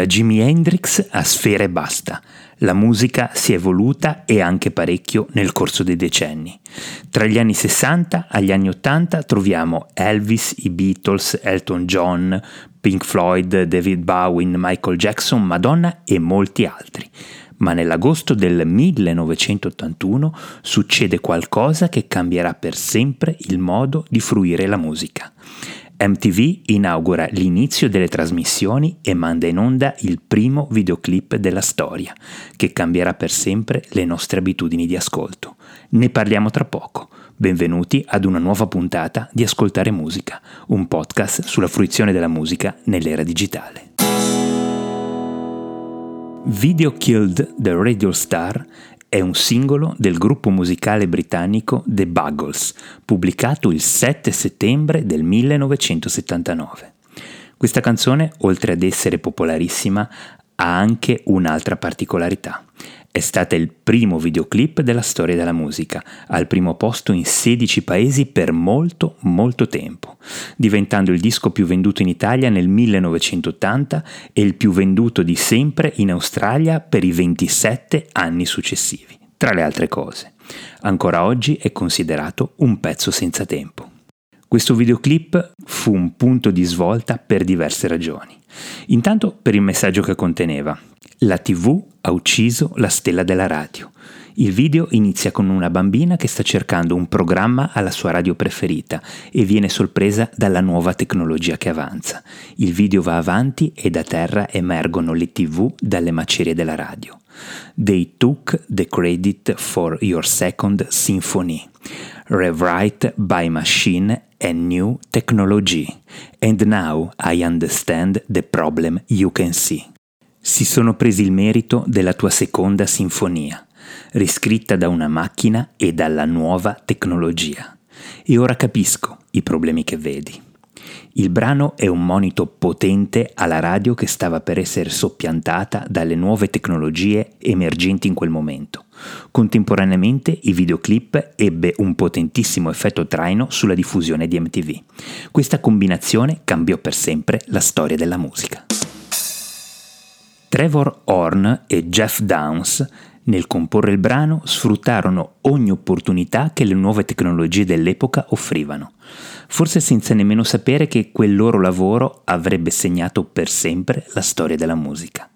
Da Jimi Hendrix a Sfera e basta. La musica si è evoluta e anche parecchio nel corso dei decenni. Tra gli anni 60 agli anni 80 troviamo Elvis, i Beatles, Elton John, Pink Floyd, David Bowie, Michael Jackson, Madonna e molti altri. Ma nell'agosto del 1981 succede qualcosa che cambierà per sempre il modo di fruire la musica. MTV inaugura l'inizio delle trasmissioni e manda in onda il primo videoclip della storia, che cambierà per sempre le nostre abitudini di ascolto. Ne parliamo tra poco. Benvenuti ad una nuova puntata di Ascoltare Musica, un podcast sulla fruizione della musica nell'era digitale. Video Killed the Radio Star è un singolo del gruppo musicale britannico The Buggles, pubblicato il 7 settembre del 1979. Questa canzone, oltre ad essere popolarissima, ha anche un'altra particolarità. È stata il primo videoclip della storia della musica, al primo posto in 16 paesi per molto molto tempo, diventando il disco più venduto in Italia nel 1980 e il più venduto di sempre in Australia per i 27 anni successivi, tra le altre cose. Ancora oggi è considerato un pezzo senza tempo. Questo videoclip fu un punto di svolta per diverse ragioni. Intanto per il messaggio che conteneva. La TV ha ucciso la stella della radio. Il video inizia con una bambina che sta cercando un programma alla sua radio preferita e viene sorpresa dalla nuova tecnologia che avanza. Il video va avanti e da terra emergono le TV dalle macerie della radio. They took the credit for your second symphony. Rewrite by machine and new technology. And now I understand the problem you can see si sono presi il merito della tua seconda sinfonia, riscritta da una macchina e dalla nuova tecnologia. E ora capisco i problemi che vedi. Il brano è un monito potente alla radio che stava per essere soppiantata dalle nuove tecnologie emergenti in quel momento. Contemporaneamente il videoclip ebbe un potentissimo effetto traino sulla diffusione di MTV. Questa combinazione cambiò per sempre la storia della musica. Trevor Horn e Jeff Downs nel comporre il brano sfruttarono ogni opportunità che le nuove tecnologie dell'epoca offrivano, forse senza nemmeno sapere che quel loro lavoro avrebbe segnato per sempre la storia della musica.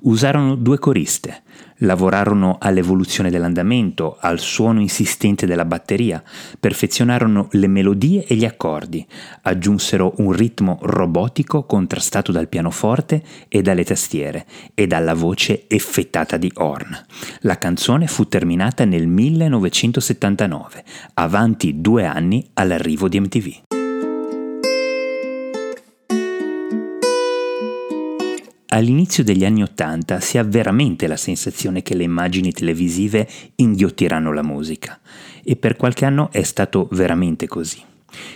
Usarono due coriste, lavorarono all'evoluzione dell'andamento, al suono insistente della batteria, perfezionarono le melodie e gli accordi, aggiunsero un ritmo robotico contrastato dal pianoforte e dalle tastiere e dalla voce effettata di Horn. La canzone fu terminata nel 1979, avanti due anni all'arrivo di MTV. All'inizio degli anni Ottanta si ha veramente la sensazione che le immagini televisive inghiottiranno la musica e per qualche anno è stato veramente così.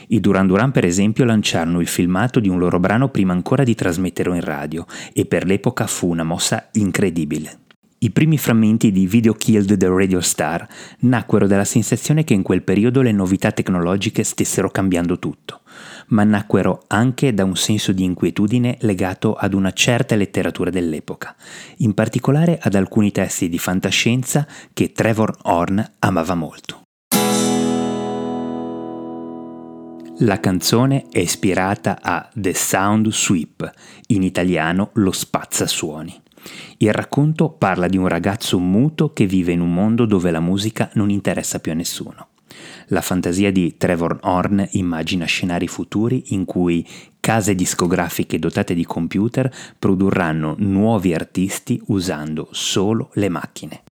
I Duran Duran per esempio lanciarono il filmato di un loro brano prima ancora di trasmetterlo in radio e per l'epoca fu una mossa incredibile. I primi frammenti di Video Killed the Radio Star nacquero dalla sensazione che in quel periodo le novità tecnologiche stessero cambiando tutto ma nacquero anche da un senso di inquietudine legato ad una certa letteratura dell'epoca, in particolare ad alcuni testi di fantascienza che Trevor Horn amava molto. La canzone è ispirata a The Sound Sweep, in italiano lo spazzasuoni. Il racconto parla di un ragazzo muto che vive in un mondo dove la musica non interessa più a nessuno. La fantasia di Trevor Horn immagina scenari futuri in cui case discografiche dotate di computer produrranno nuovi artisti usando solo le macchine.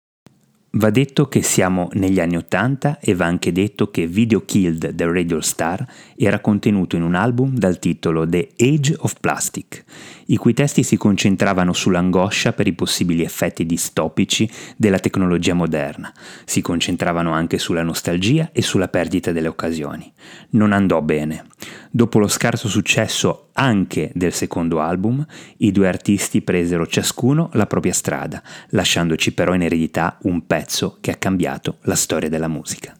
Va detto che siamo negli anni Ottanta e va anche detto che Video Killed the Radio Star era contenuto in un album dal titolo The Age of Plastic, i cui testi si concentravano sull'angoscia per i possibili effetti distopici della tecnologia moderna, si concentravano anche sulla nostalgia e sulla perdita delle occasioni. Non andò bene. Dopo lo scarso successo anche del secondo album, i due artisti presero ciascuno la propria strada, lasciandoci però in eredità un pezzo che ha cambiato la storia della musica.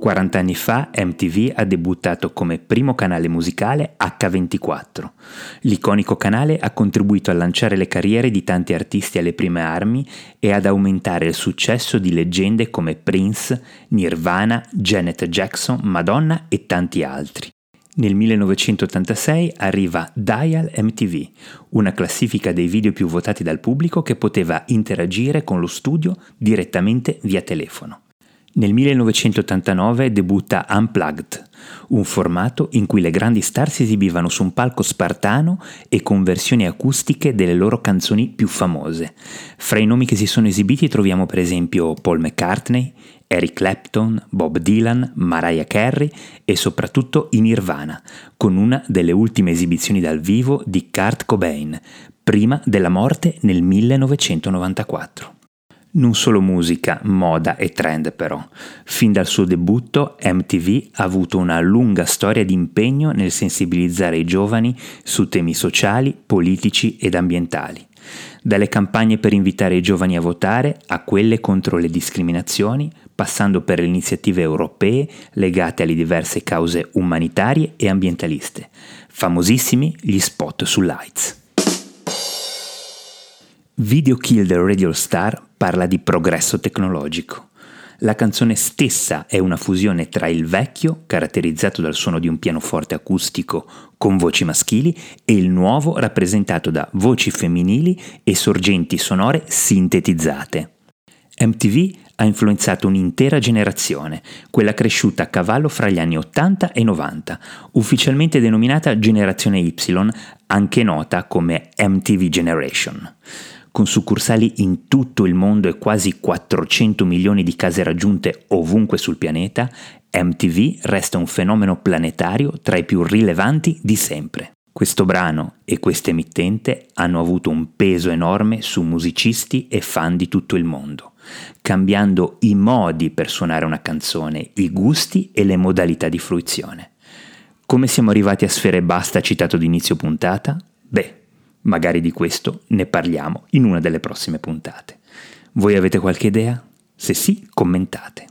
40 anni fa MTV ha debuttato come primo canale musicale H24. L'iconico canale ha contribuito a lanciare le carriere di tanti artisti alle prime armi e ad aumentare il successo di leggende come Prince, Nirvana, Janet Jackson, Madonna e tanti altri. Nel 1986 arriva Dial MTV, una classifica dei video più votati dal pubblico che poteva interagire con lo studio direttamente via telefono. Nel 1989 debutta Unplugged, un formato in cui le grandi star si esibivano su un palco spartano e con versioni acustiche delle loro canzoni più famose. Fra i nomi che si sono esibiti troviamo per esempio Paul McCartney, Eric Clapton, Bob Dylan, Mariah Carey e soprattutto i Nirvana, con una delle ultime esibizioni dal vivo di Kurt Cobain, prima della morte nel 1994. Non solo musica, moda e trend però. Fin dal suo debutto MTV ha avuto una lunga storia di impegno nel sensibilizzare i giovani su temi sociali, politici ed ambientali. Dalle campagne per invitare i giovani a votare a quelle contro le discriminazioni, passando per le iniziative europee legate alle diverse cause umanitarie e ambientaliste. Famosissimi gli spot sull'AIDS. Video Kill the Radio Star parla di progresso tecnologico. La canzone stessa è una fusione tra il vecchio, caratterizzato dal suono di un pianoforte acustico con voci maschili, e il nuovo rappresentato da voci femminili e sorgenti sonore sintetizzate. MTV ha influenzato un'intera generazione, quella cresciuta a cavallo fra gli anni 80 e 90, ufficialmente denominata Generazione Y, anche nota come MTV Generation con succursali in tutto il mondo e quasi 400 milioni di case raggiunte ovunque sul pianeta, MTV resta un fenomeno planetario tra i più rilevanti di sempre. Questo brano e questa emittente hanno avuto un peso enorme su musicisti e fan di tutto il mondo, cambiando i modi per suonare una canzone, i gusti e le modalità di fruizione. Come siamo arrivati a Sfere Basta citato d'inizio puntata? Beh, Magari di questo ne parliamo in una delle prossime puntate. Voi avete qualche idea? Se sì, commentate.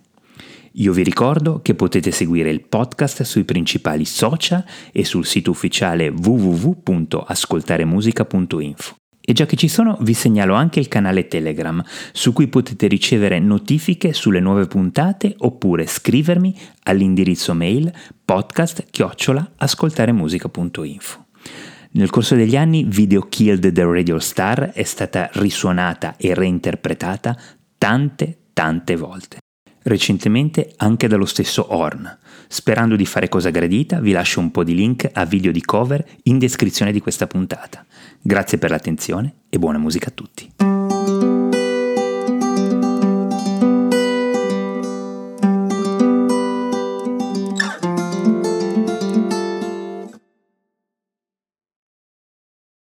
Io vi ricordo che potete seguire il podcast sui principali social e sul sito ufficiale www.ascoltaremusica.info. E già che ci sono, vi segnalo anche il canale Telegram, su cui potete ricevere notifiche sulle nuove puntate oppure scrivermi all'indirizzo mail podcast-ascoltaremusica.info. Nel corso degli anni Video Killed the Radio Star è stata risuonata e reinterpretata tante, tante volte. Recentemente anche dallo stesso Horn. Sperando di fare cosa gradita, vi lascio un po' di link a video di cover in descrizione di questa puntata. Grazie per l'attenzione e buona musica a tutti.